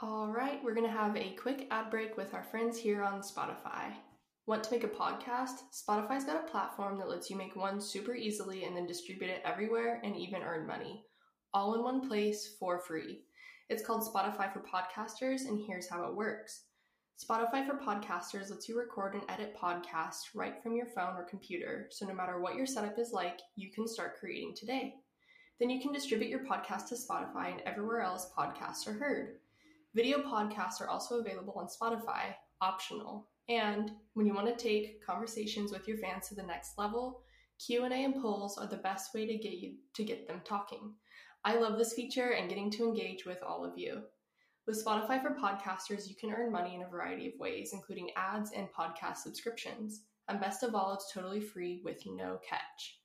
All right, we're going to have a quick ad break with our friends here on Spotify. Want to make a podcast? Spotify's got a platform that lets you make one super easily and then distribute it everywhere and even earn money, all in one place for free. It's called Spotify for Podcasters, and here's how it works. Spotify for Podcasters lets you record and edit podcasts right from your phone or computer, so no matter what your setup is like, you can start creating today. Then you can distribute your podcast to Spotify and everywhere else podcasts are heard. Video podcasts are also available on Spotify, optional. And when you want to take conversations with your fans to the next level, Q&A and polls are the best way to get you to get them talking. I love this feature and getting to engage with all of you. With Spotify for podcasters, you can earn money in a variety of ways, including ads and podcast subscriptions. And best of all, it's totally free with no catch.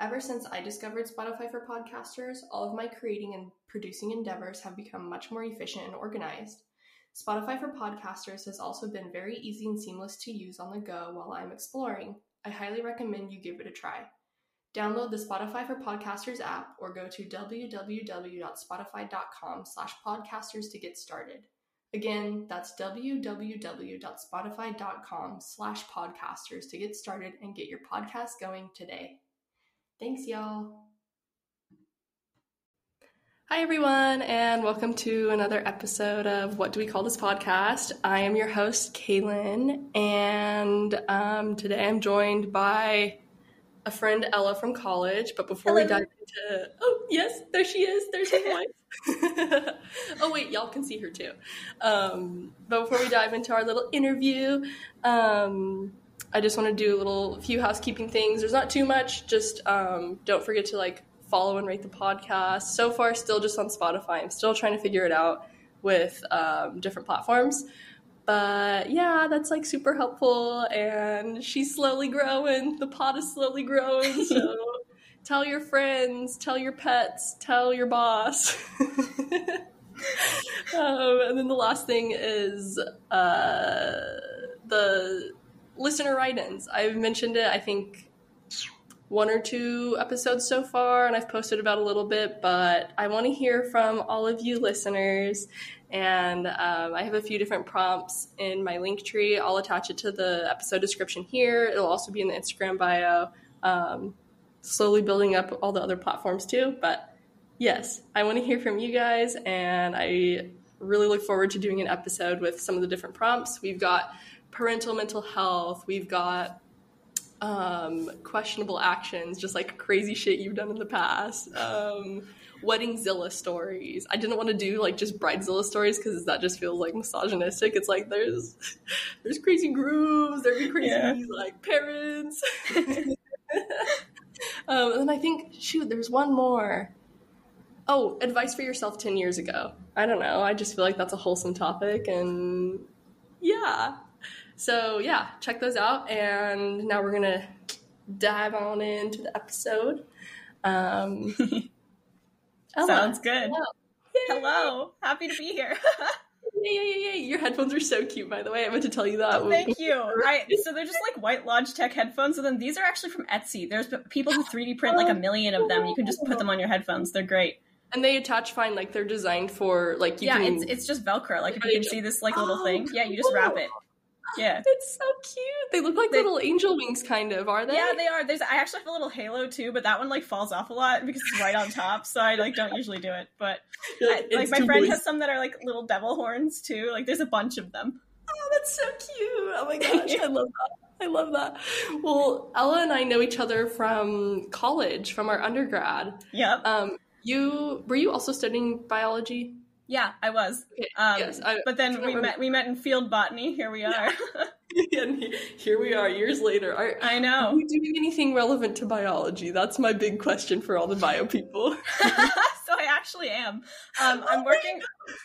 Ever since I discovered Spotify for podcasters, all of my creating and producing endeavors have become much more efficient and organized. Spotify for podcasters has also been very easy and seamless to use on the go while I'm exploring. I highly recommend you give it a try. Download the Spotify for Podcasters app or go to www.spotify.com slash podcasters to get started. Again, that's www.spotify.com slash podcasters to get started and get your podcast going today. Thanks, y'all. Hi, everyone, and welcome to another episode of What Do We Call This Podcast? I am your host, Kalyn, and um, today I'm joined by a friend, Ella, from college. But before Hello. we dive into, oh, yes, there she is. There's her voice. oh, wait, y'all can see her too. Um, but before we dive into our little interview, um, I just want to do a little few housekeeping things. There's not too much. Just um, don't forget to like follow and rate the podcast. So far, still just on Spotify. I'm still trying to figure it out with um, different platforms. But yeah, that's like super helpful. And she's slowly growing. The pod is slowly growing. So tell your friends, tell your pets, tell your boss. um, and then the last thing is uh, the listener write-ins. I've mentioned it, I think, one or two episodes so far, and I've posted about a little bit, but I want to hear from all of you listeners. And um, I have a few different prompts in my link tree. I'll attach it to the episode description here. It'll also be in the Instagram bio. Um, slowly building up all the other platforms too. But yes, I want to hear from you guys, and I really look forward to doing an episode with some of the different prompts. We've got parental mental health, we've got um, questionable actions, just like crazy shit you've done in the past. Um, Weddingzilla stories. I didn't want to do like just bridezilla stories because that just feels like misogynistic. It's like there's there's crazy grooves, there'd be crazy Yeah. like parents. um, and then I think shoot, there's one more. Oh, advice for yourself ten years ago. I don't know. I just feel like that's a wholesome topic, and yeah. So yeah, check those out. And now we're gonna dive on into the episode. Um, Sounds good. hello. Hello. Happy to be here. Yeah, yeah, yeah. Your headphones are so cute, by the way. I meant to tell you that. Oh, Thank you. I, so they're just like white Logitech headphones, and then these are actually from Etsy. There's people who 3D print like a million of them. You can just put them on your headphones. They're great. And they attach fine, like they're designed for like you yeah, can. it's it's just Velcro. Like if you can see this like little Oh, thing, yeah, you just wrap it. Yeah. It's so cute. They look like They- little angel wings, kind of, are they? Yeah, they are. There's I actually have a little halo too, but that one like falls off a lot because it's right on top, so I like don't usually do it. But I, like my friend boys. has some that are like little devil horns too. Like there's a bunch of them. Oh, that's so cute. Oh my gosh, I love that. I love that. Well, Ella and I know each other from college, from our undergrad. Yep. Um, you were you also studying biology? Yeah, I was. Um, yes, I- but then we met. We met in field botany. Here we are. and here we are, years later. Are, I are know. you doing anything relevant to biology? That's my big question for all the bio people. so I actually am. Um, I'm working.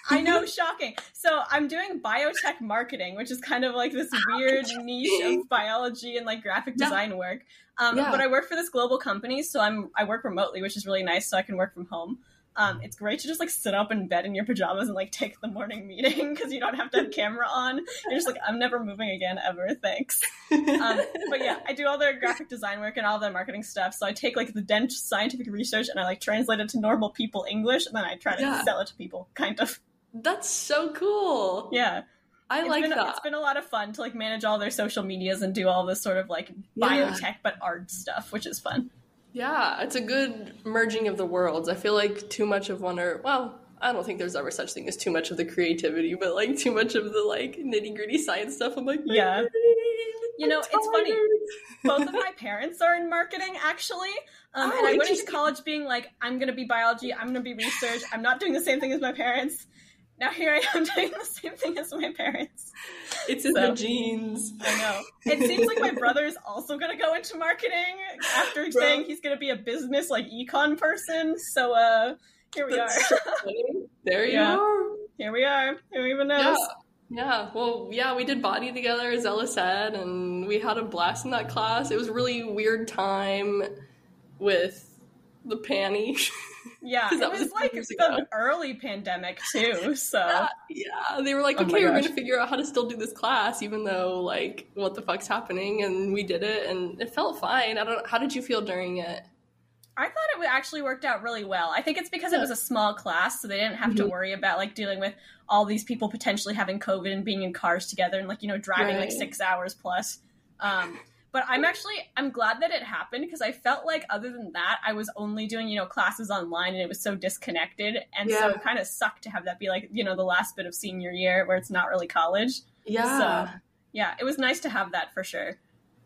I know, shocking. So I'm doing biotech marketing, which is kind of like this weird niche of biology and like graphic Yeah. design work. Um, Yeah. But I work for this global company, so I'm I work remotely, which is really nice. So I can work from home. Um, it's great to just like sit up in bed in your pajamas and like take the morning meeting because you don't have to have camera on. You're just like, I'm never moving again ever. Thanks. Um, but yeah, I do all the graphic design work and all the marketing stuff. So I take like the dense scientific research and I like translate it to normal people English, and then I try to Yeah. sell it to people, kind of. That's so cool. Yeah. I It's like been, that. It's been a lot of fun to like manage all their social medias and do all this sort of like Yeah. biotech but art stuff, which is fun. Yeah, it's a good merging of the worlds. I feel like too much of one or well, I don't think there's ever such thing as too much of the creativity, but like too much of the like nitty gritty science stuff. I'm like, Yeah. You know, it's funny. Both of my parents are in marketing, actually. Um, Oh, and I went into college being like, I'm going to be biology, I'm going to be research, I'm not doing the same thing as my parents. Now here I am doing the same thing as my parents. It's in So- the genes. I know. It seems like my brother is also going to go into marketing after Bro. saying he's going to be a business like econ person. So uh, here we are. So. There you Yeah. are. Here we are. Who even knows? Yeah. Yeah, well, yeah, we did body together, as Ella said, and we had a blast in that class. It was a really weird time with the panty. Yeah, 'Cause it was, was like years the ago. early pandemic too. So yeah, they were like, Oh okay, we're gonna figure out how to still do this class, even though, like, what the fuck's happening? And we did it, and it felt fine. I don't. How did you feel during it? I thought it actually worked out really well. I think it's because it was a small class, so they didn't have to Mhm. worry about like dealing with all these people potentially having COVID and being in cars together and like you know driving like six hours plus. Um, but I'm actually I'm glad that it happened because I felt like other than that I was only doing you know classes online and it was so disconnected and so it kind of sucked to have that be like you know the last bit of senior year where it's not really college. Yeah, So Yeah, it was nice to have that for sure.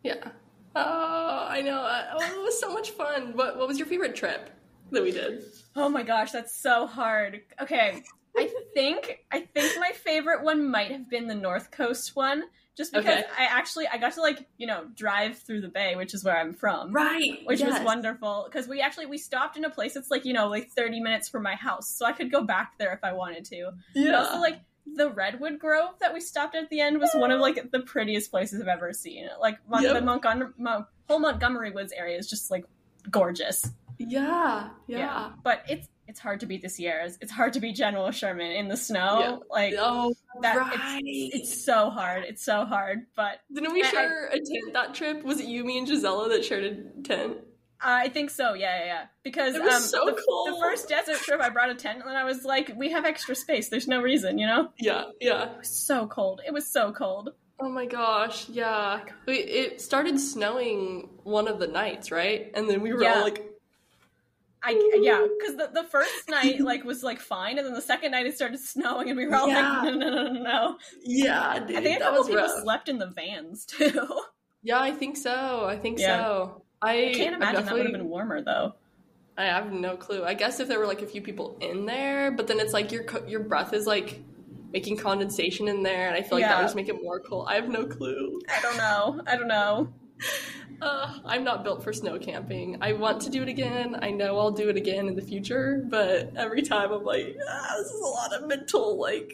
yeah. Oh, I know. Uh, Oh, it was so much fun. What What was your favorite trip that we did? Oh my gosh, that's so hard. Okay, I think I think my favorite one might have been the North Coast one, just because Okay. I actually I got to like you know drive through the bay, which is where I'm from, Right, which was wonderful because we actually we stopped in a place that's like you know like 30 minutes from my house, so I could go back there if I wanted to. But Yeah. also like the redwood grove that we stopped at the end was one of like the prettiest places I've ever seen. Like Mon- Yep. the Montgomery, Mo- whole Montgomery Woods area is just like gorgeous. yeah, yeah. But it's it's hard to beat the Sierras. It's hard to beat General Sherman in the snow. Yeah. Like Oh, that right. it's, it's so hard. It's so hard. But Didn't we I- I- share a tent that trip? Was it you, me, and Gisela that shared a tent? I think so. Yeah, yeah, yeah. Because It was um, so the, cool. the first desert trip, I brought a tent, and I was like, "We have extra space. There's no reason, you know." Yeah, yeah. It was so cold. It was so cold. Oh my gosh, yeah. It started snowing one of the nights, right? And then we were Yeah. all like, I yeah, because the, the first night like was like fine, and then the second night it started snowing, and we were all Yeah. like, "No, no, no, no, no." yeah, dude, I think a couple people rough. slept in the vans too. Yeah, I think so. I think Yeah. so. I, I can't I'm imagine that would have been warmer though. I have no clue. I guess if there were like a few people in there, but then it's like your your breath is like making condensation in there, and I feel like that would just make it more cold. I have no clue. I don't know. I don't know. Uh, I'm not built for snow camping. I want to do it again. I know I'll do it again in the future, but every time I'm like, ah, this is a lot of mental like.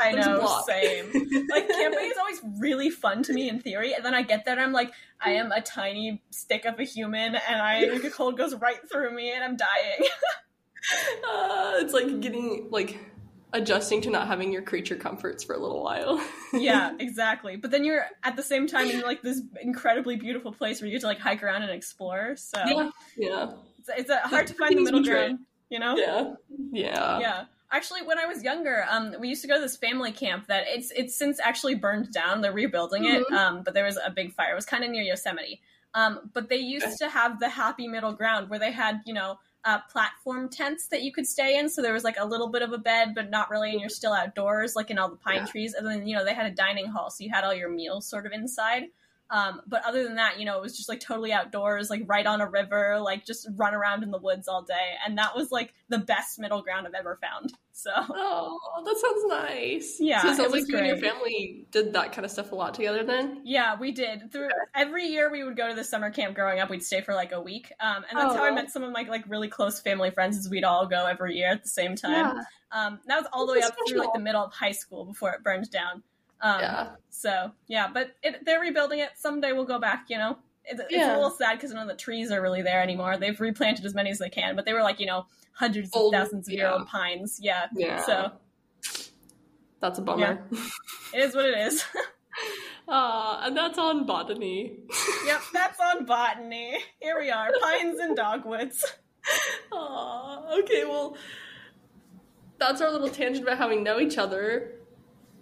I know, same. Like camping is always really fun to me in theory, and then I get there and I'm like, I am a tiny stick of a human, and I the cold goes right through me, and I'm dying. Uh, it's like getting like adjusting to not having your creature comforts for a little while. yeah, exactly. But then you're at the same time in like this incredibly beautiful place where you get to like hike around and explore. So yeah, yeah, it's, it's a, hard to find the middle ground. You know? yeah, yeah. yeah actually when i was younger um we used to go to this family camp that it's it's since actually burned down they're rebuilding it Mhm. um but there was a big fire it was kind of near yosemite um but they used to have the happy middle ground where they had you know uh, platform tents that you could stay in. So there was like a little bit of a bed but not really and you're still outdoors like in all the pine Yeah. trees. And then you know they had a dining hall so you had all your meals sort of inside um, but other than that, you know, it was just like totally outdoors, like right on a river, like just run around in the woods all day. And that was like the best middle ground I've ever found. So Oh, that sounds nice. Yeah, so it it sounds was like you and your family did that kind of stuff a lot together. Then, yeah, we did. Through every year we would go to the summer camp growing up. We'd stay for like a week. Um, and that's how I Oh. met some of my like really close family friends is we'd all go every year at the same time. Um, that was all the way That's up through like the middle of high school before it burned down. Um, yeah, So yeah, but it, they're rebuilding it. Someday we'll go back. You know, it's, it's Yeah. a little sad because none of the trees are really there anymore. They've replanted as many as they can, but they were like you know hundreds Old- of thousands of year old pines. Yeah. yeah. So that's a bummer. it is what it is. Ah, and that's on botany. yep, that's on botany. Here we are, pines and dogwoods. Aw, okay, well, that's our little tangent about how we know each other.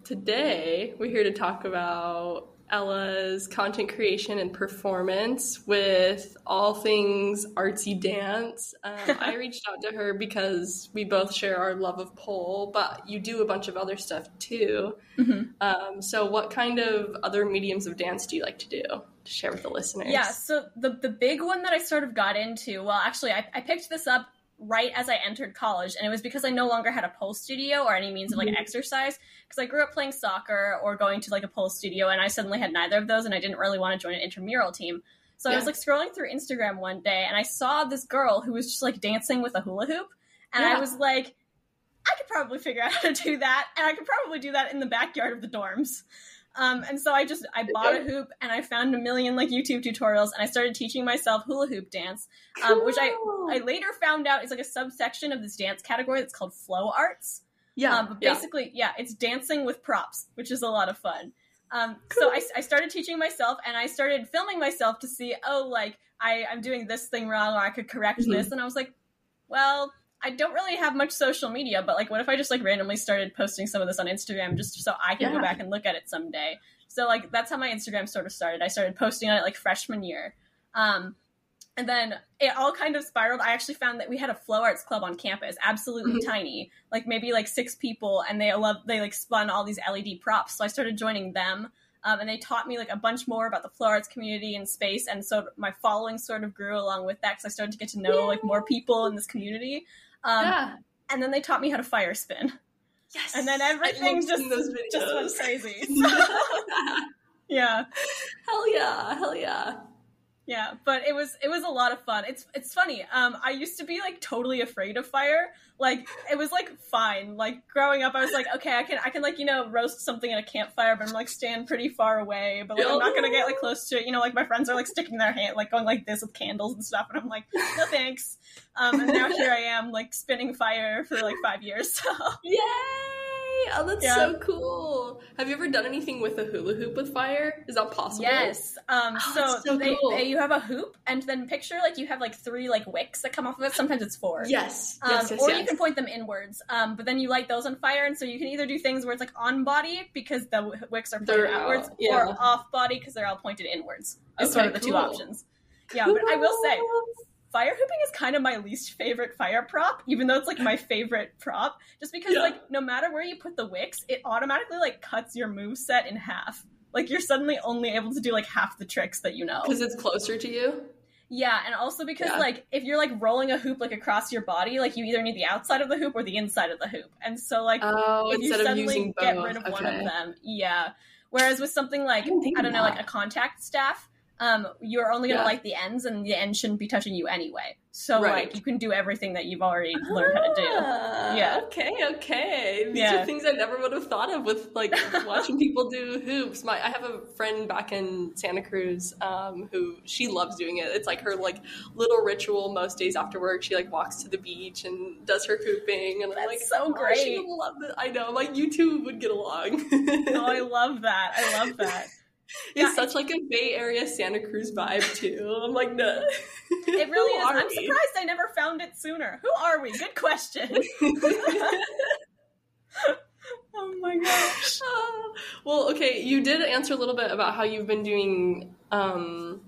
Today, we're here to talk about Ella's content creation and performance with all things artsy dance. Um, I reached out to her because we both share our love of pole, but you do a bunch of other stuff too. Mm-hmm. Um, so, what kind of other mediums of dance do you like to do to share with the listeners? Yeah, so the, the big one that I sort of got into, well, actually, I, I picked this up right as I entered college, and it was because I no longer had a pole studio or any means of like mm-hmm. exercise. Because I grew up playing soccer or going to like a pole studio, and I suddenly had neither of those, and I didn't really want to join an intramural team. So yeah. I was like scrolling through Instagram one day, and I saw this girl who was just like dancing with a hula hoop, and yeah. I was like, I could probably figure out how to do that, and I could probably do that in the backyard of the dorms. Um, and so I just I bought a hoop and I found a million like YouTube tutorials and I started teaching myself hula hoop dance, um, which I I later found out is like a subsection of this dance category that's called flow arts. Yeah, um, basically, yeah. yeah, it's dancing with props, which is a lot of fun. Um, cool. So I, I started teaching myself and I started filming myself to see, oh, like I, I'm doing this thing wrong or I could correct mm-hmm. this. And I was like, well, I don't really have much social media, but like, what if I just like randomly started posting some of this on Instagram just so I can yeah. go back and look at it someday? So like, that's how my Instagram sort of started. I started posting on it like freshman year. Um, and then it all kind of spiraled. I actually found that we had a flow arts club on campus, absolutely mm-hmm. tiny, like maybe like six people, and they love they like spun all these LED props. So I started joining them, um, and they taught me like a bunch more about the flow arts community and space. And so my following sort of grew along with that because I started to get to know Yay. like more people in this community. Um, yeah. And then they taught me how to fire spin. Yes. And then everything just, just went crazy. yeah. Hell yeah. Hell yeah. Yeah, but it was it was a lot of fun. It's it's funny. Um, I used to be like totally afraid of fire. Like it was like fine. Like growing up, I was like, okay, I can I can like you know roast something at a campfire, but I'm like stand pretty far away. But like I'm not gonna get like close to it. You know, like my friends are like sticking their hand like going like this with candles and stuff, and I'm like, no thanks. Um, and now here I am like spinning fire for like five years. So yay! Oh, that's yeah. so cool. Have you ever done anything with a hula hoop with fire? Is that possible? Yes. Um, oh, so, so they, cool. they, you have a hoop, and then picture like you have like three like wicks that come off of it. Sometimes it's four. Yes. Um, yes, yes or yes. you can point them inwards. Um, but then you light those on fire, and so you can either do things where it's like on body because the wicks are pointed outwards, yeah. or off body because they're all pointed inwards. Is okay, sort of the cool. two options. Yeah, cool. but I will say fire hooping is kind of my least favorite fire prop, even though it's like my favorite prop. Just because yeah. like no matter where you put the wicks, it automatically like cuts your move set in half. Like you're suddenly only able to do like half the tricks that you know. Because it's closer to you. Yeah, and also because yeah. like if you're like rolling a hoop like across your body, like you either need the outside of the hoop or the inside of the hoop. And so like oh, if you suddenly get rid of okay. one of them, yeah. Whereas with something like I, I don't know, like a contact staff, um, you're only gonna yeah. like the ends, and the end shouldn't be touching you anyway. So right. like you can do everything that you've already learned how to do. Ah, yeah. Okay. Okay. These yeah. are things I never would have thought of with like watching people do hoops. My I have a friend back in Santa Cruz um, who she loves doing it. It's like her like little ritual most days after work. She like walks to the beach and does her hooping, and That's I'm like, so great. Oh. I know. Like you two would get along. oh, I love that. I love that it's such like a Bay Area Santa Cruz vibe too. I'm like, no. It really is. I'm we? surprised I never found it sooner. Who are we? Good question. oh my gosh. Uh, well, okay, you did answer a little bit about how you've been doing um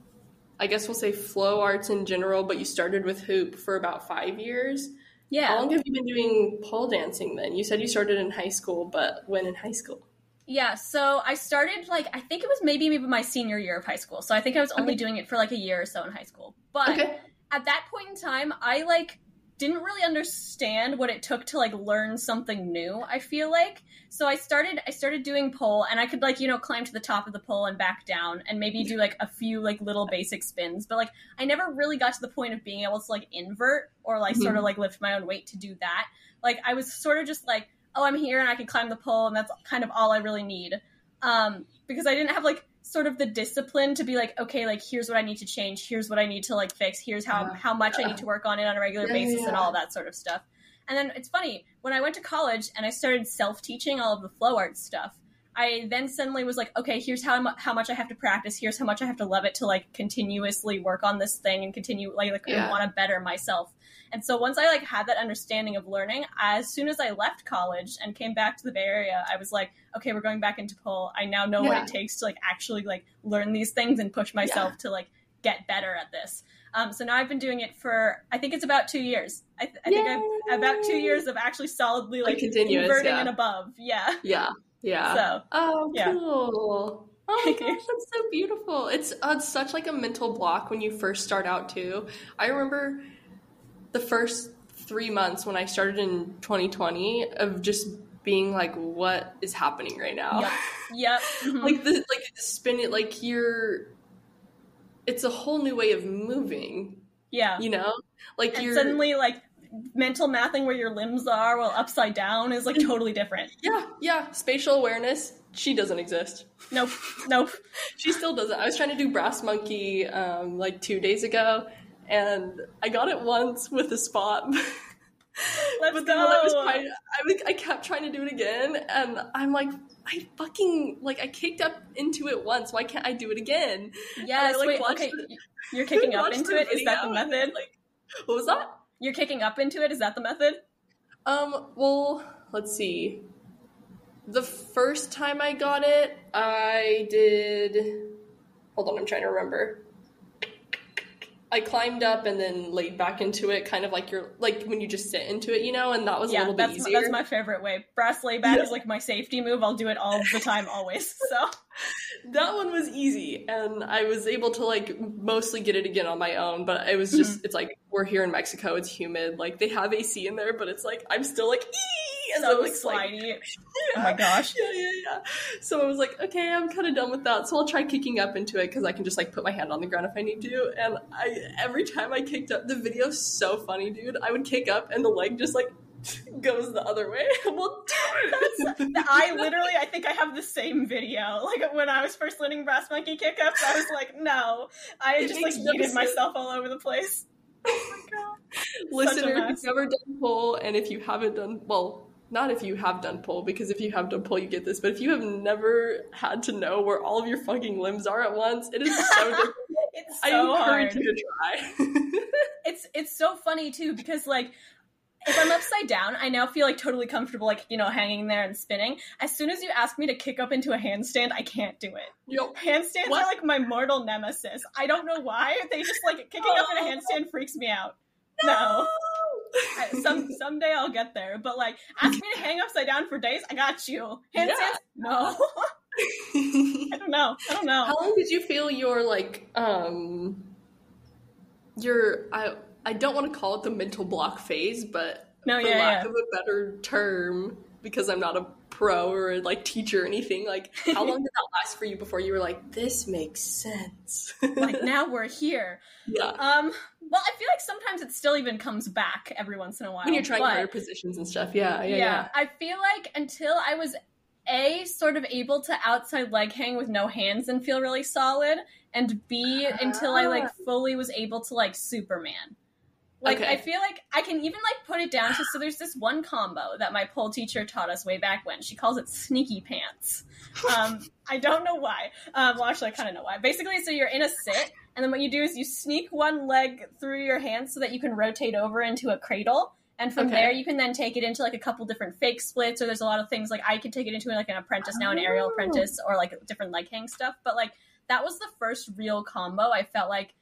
I guess we'll say flow arts in general, but you started with hoop for about five years. Yeah. How long have you been doing pole dancing then? You said you started in high school, but when in high school? Yeah, so I started like I think it was maybe maybe my senior year of high school. So I think I was only okay. doing it for like a year or so in high school. But okay. at that point in time, I like didn't really understand what it took to like learn something new, I feel like. So I started I started doing pole and I could like, you know, climb to the top of the pole and back down and maybe do like a few like little basic spins, but like I never really got to the point of being able to like invert or like mm-hmm. sort of like lift my own weight to do that. Like I was sort of just like oh, I'm here and I can climb the pole, and that's kind of all I really need. Um, because I didn't have like sort of the discipline to be like, okay, like here's what I need to change, here's what I need to like fix, here's how how much I need to work on it on a regular yeah, basis, yeah. and all that sort of stuff. And then it's funny when I went to college and I started self teaching all of the flow art stuff. I then suddenly was like, okay, here's how mu- how much I have to practice. Here's how much I have to love it to like continuously work on this thing and continue like, like Yeah. I want to better myself. And so once I like had that understanding of learning, as soon as I left college and came back to the Bay Area, I was like, okay, we're going back into pole. I now know Yeah. what it takes to like actually like learn these things and push myself to like get better at this. Um, so now I've been doing it for I think it's about two years. I, th- I think I've about two years of actually solidly Like like continuous, inverting yeah. and above. Yeah. Yeah. Yeah. So Oh, Yeah. cool. Oh my gosh, that's so beautiful. It's uh, it's such like a mental block when you first start out too. I remember the first three months when I started in 2020 of just being like, what is happening right now? Yep. Yep. Mhm. like the like spin it like you're. It's a whole new way of moving. yeah. You know, like And you're suddenly like mental mathing where your limbs are while upside down is like totally different. yeah yeah spatial awareness. She doesn't exist. Nope. Nope. She still doesn't. I was trying to do Brass Monkey um, like two days ago, and I got it once with a spot. Let's but then I was trying, I, was- I kept trying to do it again, and I'm like, I fucking like I kicked up into it once. Why can't I do it again? Yes. like, wait. Okay. the- You're kicking up into it. Is that the method? Like, what was that? You're kicking up into it. Is that the method? Um. Well, let's see. The first time I got it, I did. Hold on, I'm trying to remember. I climbed up and then laid back into it, kind of like you're like when you just sit into it, you know, and that was a little bit That's my, that's my favorite way. Brass layback Yeah. is like my safety move. I'll do it all the time, always. So that one was easy, and I was able to like mostly get it again on my own. But it was Mm-hmm. just, it's like we're here in Mexico, it's humid. Like they have AC in there, but it's like I'm still like, ee, and so I'm like sliding. Oh my gosh. yeah, yeah, yeah. So I was like, okay, I'm kind of done with that. So I'll try kicking up into it because I can just like put my hand on the ground if I need to. And I every time I kicked up, the video's so funny, dude. I would kick up and the leg just like goes the other way. well, I literally, I think I have the same video. Like when I was first learning brass monkey kick kickups, I was like, no, I It just like yeeted myself all over the place. Oh my god! listener, if you've never done pull, and if you haven't done well. Not if you have done pull, because if you have done pull, you get this. But if you have never had to know where all of your fucking limbs are at once, it is so difficult. It's I so encourage hard. you to try. It's it's so funny too because like. If I'm upside down, I now feel like totally comfortable, like, you know, hanging there and spinning. As soon as you ask me to kick up into a handstand, I can't do it. Yo, Handstands What? are like my mortal nemesis. I don't know why. They just like kicking up in a handstand freaks me out. No. I, some someday I'll get there, but like ask me to hang upside down for days. I got you. Handstands? Yeah. No. I don't know. I don't know. How long did you feel your like um your I I don't want to call it the mental block phase, but No, for yeah, lack yeah. of a better term, because I'm not a pro or like teacher or anything, like how long did that last for you before you were like, this makes sense? Like now we're here. yeah. Um. Well, I feel like sometimes it still even comes back every once in a while. When you're trying but- harder positions and stuff. Yeah, yeah, yeah. I feel like until I was a sort of able to outside leg hang with no hands and feel really solid, and b until I like ah. fully was able to like Superman. Like Okay. I feel like I can even like put it down to so there's this one combo that my pole teacher taught us way back when. She calls it sneaky pants. Um, I don't know why. Um, well, actually, I kind of know why. Basically, so you're in a sit, and then what you do is you sneak one leg through your hands so that you can rotate over into a cradle. And from Okay. there, you can then take it into like a couple different fake splits, or there's a lot of things like I could take it into like an apprentice now, an aerial Oh. apprentice, or like different leg hang stuff. But like that was the first real combo I felt like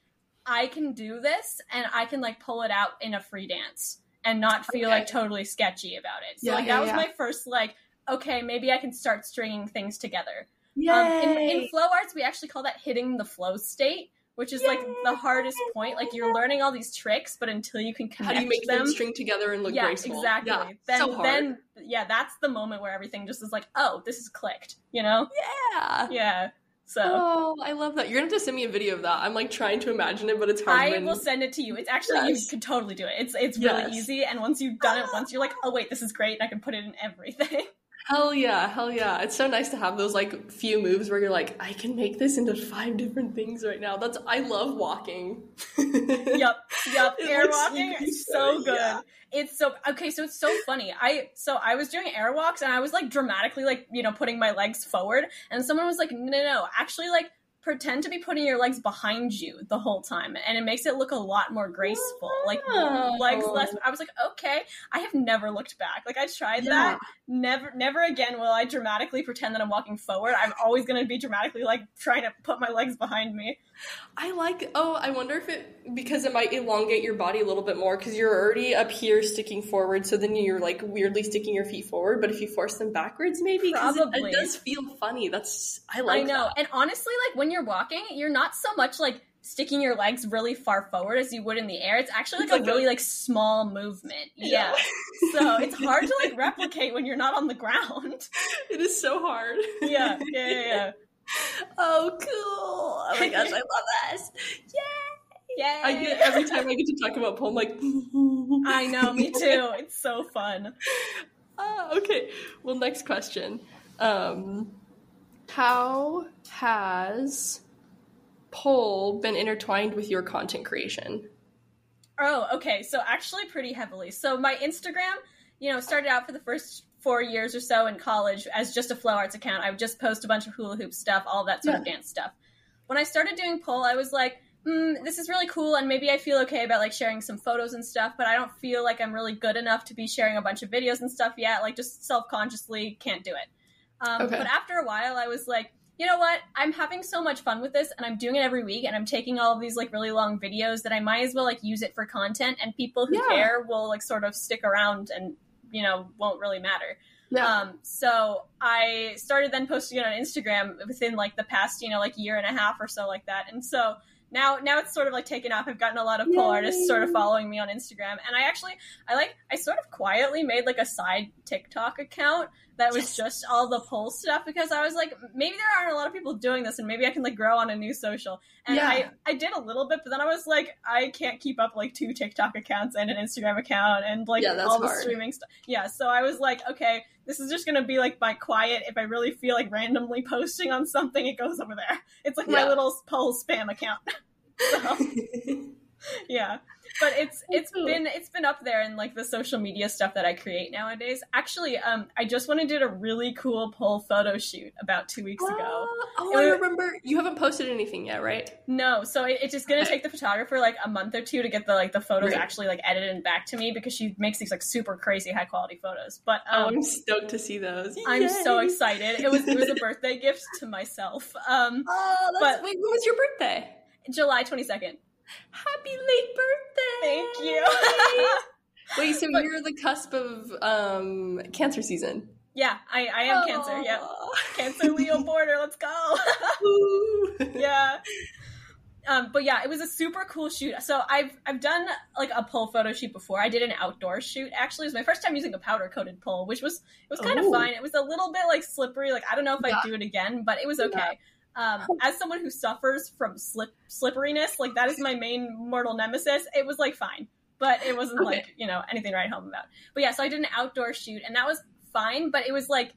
I can do this and I can like pull it out in a free dance and not feel Okay. like totally sketchy about it. So Yeah, like yeah, that was yeah. my first like okay, maybe I can start stringing things together. Yay! Um, in, in flow arts, we actually call that hitting the flow state, which is like the hardest point. Like you're learning all these tricks, but until you can connect how do you make them, them string together and look yeah, graceful? exactly. Yeah, then, so hard. then, yeah, that's the moment where everything just is like, oh, this is clicked. You know? yeah. Yeah. So. Oh, I love that. You're gonna have to send me a video of that. I'm like trying to imagine it, but it's hard. I when- will send it to you. It's actually Yes. you can totally do it. It's it's really Yes. easy, and once you've done it ah. once, you're like, oh wait, this is great, and I can put it in everything. Hell yeah, hell yeah. It's so nice to have those like few moves where you're like, I can make this into five different things right now. That's I love walking. yep, yep. Air walking is so good, good. yeah. It's so okay. So it's so funny. I so I was doing air walks and I was like dramatically like you know putting my legs forward, and someone was like, no, no, no, actually like pretend to be putting your legs behind you the whole time, and it makes it look a lot more graceful. Like oh legs less. I was like, okay. I have never looked back. Like I tried Yeah. that. Never, never again will I dramatically pretend that I'm walking forward. I'm always going to be dramatically like trying to put my legs behind me. I like. Oh, I wonder if it because it might elongate your body a little bit more because you're already up here sticking forward, so then you're like weirdly sticking your feet forward. But if you force them backwards, maybe 'cause it, it does feel funny. That's I like. I know. that. And honestly, like when you're walking, you're not so much like sticking your legs really far forward as you would in the air. It's actually like, a like a- really like small movement. Yeah. so it's hard to like replicate when you're not on the ground. it is so hard. Yeah, yeah, yeah. yeah. oh, cool! Oh my gosh, I love this. Yay! Yay. I get every time I get to talk about pole, I'm like. I know, me too. It's so fun. Ah, okay. Well, next question. Um, how has pole been intertwined with your content creation? Oh, okay. So actually, pretty heavily. So my Instagram, you know, started out for the first four years or so in college as just a flow arts account. I would just post a bunch of hula hoop stuff, all that sort of dance stuff. When I started doing pole, I was like, hmm, this is really cool, and maybe I feel okay about like sharing some photos and stuff, but I don't feel like I'm really good enough to be sharing a bunch of videos and stuff yet. Like, just self consciously can't do it. Um, Okay. But after a while, I was like, you know what? I'm having so much fun with this, and I'm doing it every week, and I'm taking all of these like really long videos that I might as well like use it for content, and people who Yeah. care will like sort of stick around and you know won't really matter. Yeah. Um, so I started then posting it on Instagram within like the past, you know, like year and a half or so like that. And so now now it's sort of like taken off. I've gotten a lot of pole Yay. artists sort of following me on Instagram. And I actually I like I sort of quietly made like a side TikTok account that was Yes. just all the pole stuff because I was like, maybe there aren't a lot of people doing this and maybe I can like grow on a new social. And Yeah. I, I did a little bit, but then I was like, I can't keep up like two TikTok accounts and an Instagram account and like Yeah, all the hard. streaming stuff. Yeah, so I was like, okay, this is just gonna be like my quiet. If I really feel like randomly posting on something, it goes over there. It's like my little pole spam account. so yeah, but it's it's cool. been it's been up there in like the social media stuff that I create nowadays. Actually, um, I just went and did a really cool pole photo shoot about two weeks ago. Oh, oh, It I was- remember. You haven't posted anything yet, right? No, so it, it's just gonna Okay. take the photographer like a month or two to get the like the photos Right. actually like edited and back to me because she makes these like super crazy high quality photos. But oh, um, I'm stoked to see those. I'm so excited. It was it was a birthday gift to myself. Um, Oh, that's, But- wait, when was your birthday? July 22nd. Happy late birthday! Thank you. Wait, so But- you're the cusp of um cancer season. yeah, I I am Cancer. Yeah, Cancer Leo border. Let's go. Yeah. Um, but yeah, it was a super cool shoot. So I've I've done like a pole photo shoot before. I did an outdoor shoot. Actually, it was my first time using a powder coated pole, which was it was kind Oh. of fine. It was a little bit like slippery. Like I don't know if Yeah. I'd do it again, but it was okay. Um, as someone who suffers from slip slipperiness, like that is my main mortal nemesis. It was like fine, but it wasn't Okay. like you know anything to write home about. But yeah, so I did an outdoor shoot, and that was fine. But it was like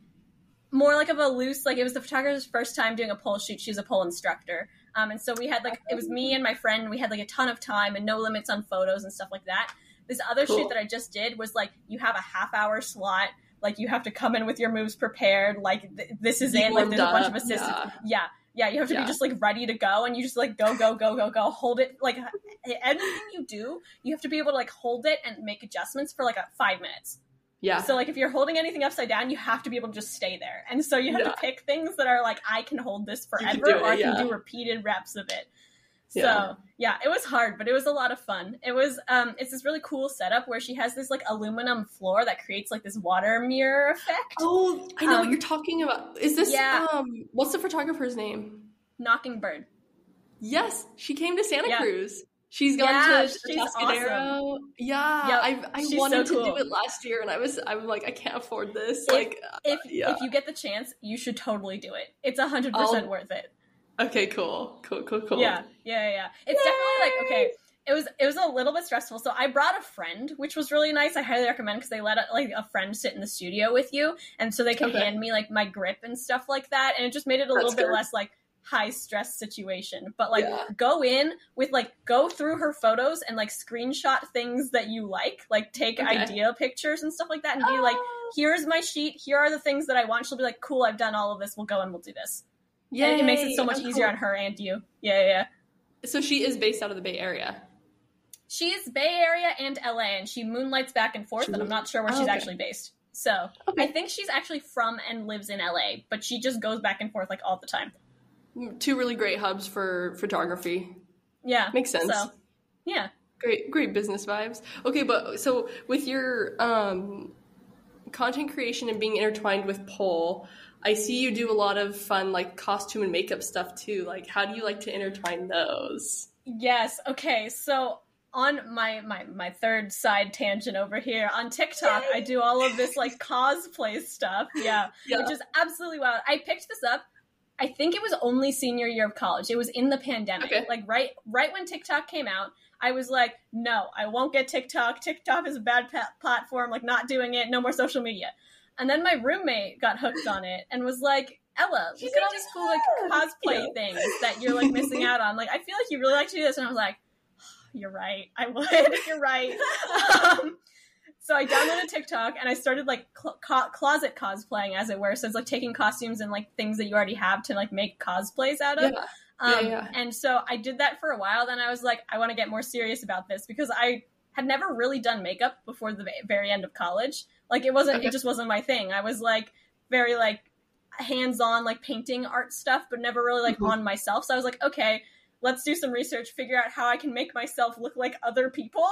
more like of a loose like it was the photographer's first time doing a pole shoot. She was a pole instructor. Um, and so we had like it was me and my friend. We had like a ton of time and no limits on photos and stuff like that. This other Cool. shoot that I just did was like you have a half hour slot. Like you have to come in with your moves prepared. Like th- this is it. Like there's a bunch up, of assistants. yeah. Yeah. Yeah, You have to Yeah. be just like ready to go, and you just like go, go, go, go, go. Hold it. Like anything you do, you have to be able to like hold it and make adjustments for like a five minutes. Yeah. So like if you're holding anything upside down, you have to be able to just stay there. And so you have Yeah. to pick things that are like I can hold this forever it, or I yeah. can do repeated reps of it. So Yeah. yeah, it was hard, but it was a lot of fun. It was um it's this really cool setup where she has this like aluminum floor that creates like this water mirror effect. Oh, I know what Um, you're talking about. Is this yeah. um what's the photographer's name? Knocking bird. Yes, she came to Santa Yeah. Cruz. She's gone Yeah, to she's Atascadero. Yeah, Yep, I I wanted so to do it last year, and I was I'm like I can't afford this. If- like, uh, If yeah. if you get the chance, you should totally do it. It's a hundred percent worth it. Okay, cool, cool, cool, cool. Yeah, yeah, yeah, yeah. It's definitely like okay. it was it was a little bit stressful. So I brought a friend, which was really nice. I highly recommend because they let a, like a friend sit in the studio with you, and so they can Okay. hand me like my grip and stuff like that, and it just made it a little That's bit less like high stress situation. But like Yeah. go in with like go through her photos and like screenshot things that you like, like take Okay. idea pictures and stuff like that, and be like, Oh, here's my sheet. Here are the things that I want. She'll be like, cool, I've done all of this. We'll go and we'll do this. And it makes it so yay, much that's easier cool. on her and you. Yeah, yeah, yeah. So she is based out of the Bay Area. She is Bay Area and LA, and she moonlights back and forth, She and I'm not sure where Oh, she's okay. actually based. So Okay. I think she's actually from and lives in LA, but she just goes back and forth like all the time. Two really great hubs for photography. Yeah, Makes sense. So yeah, Great, great business vibes. Okay, but so with your um, content creation and being intertwined with pole, I see you do a lot of fun like costume and makeup stuff too. Like, how do you like to intertwine those? yes. Okay, so on my my my third side tangent over here on TikTok, I do all of this like cosplay stuff. Yeah, Yeah. which is absolutely wild. I picked this up. I think it was only senior year of college. It was in the pandemic, Okay. like right right when TikTok came out. I was like, no, I won't get TikTok. TikTok is a bad pa- platform. Like, not doing it. No more social media. And then my roommate got hooked on it and was like, Ella, She's look at all these cool like cosplay Yeah. things that you're like missing out on. Like, I feel like you really like to do this. And I was like, you're right. I would. you're right. um, so I downloaded TikTok and I started like cl- co- closet cosplaying, as it were. So it's like taking costumes and like things that you already have to like make cosplays out of. Yeah. Um, Yeah, yeah. And so I did that for a while. Then I was like, I want to get more serious about this because I had never really done makeup before the very end of college. Like it wasn't, Okay. it just wasn't my thing. I was like very like hands on, like painting art stuff, but never really like Mhm. on myself. So I was like, okay, let's do some research, figure out how I can make myself look like other people,